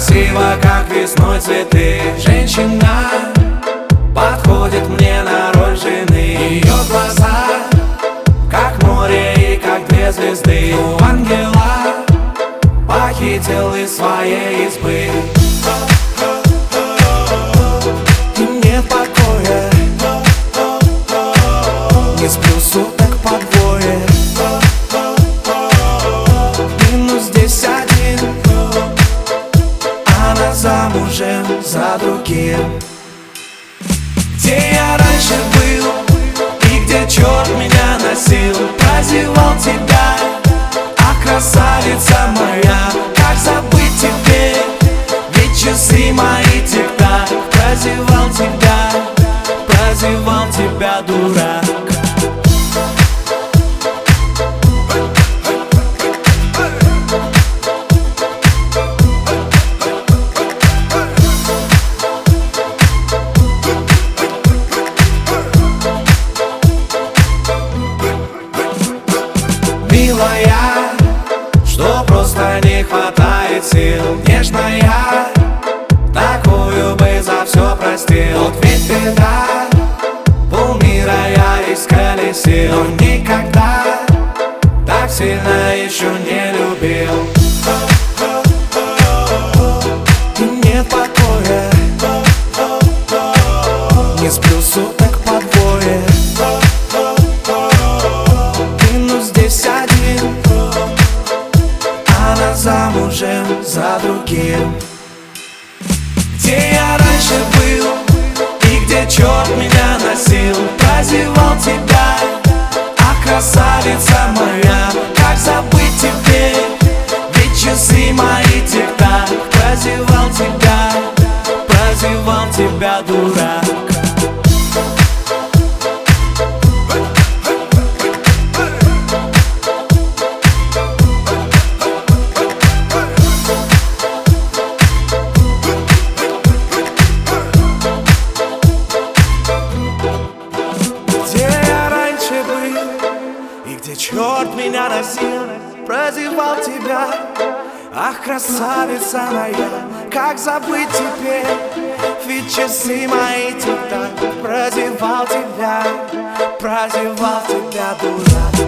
Красиво, как весной цветы. Женщина подходит мне на роль жены. Ее глаза, как море и как две звезды. У ангела похитил из своей избы замужем за другим. Где я раньше был и где черт меня носил? Прозевал тебя, а красавица моя. Как забыть теперь, ведь часы мои тик-так Прозевал не хватает сил. Нежная Такую бы за все простил. Вот ведь беда Полмира я исколесил Но никогда Так сильно еще не любил за другим. Где я раньше был и где черт меня носил? Прозевал тебя, а красавица моя. Как забыть теперь, ведь часы мои тик-так. Прозевал тебя, прозевал тебя, дурак Где черт меня носил, прозевал тебя. Ах, красавица моя, как забыть теперь? Ведь часы мои тик-так Прозевал тебя, прозевал тебя, дурак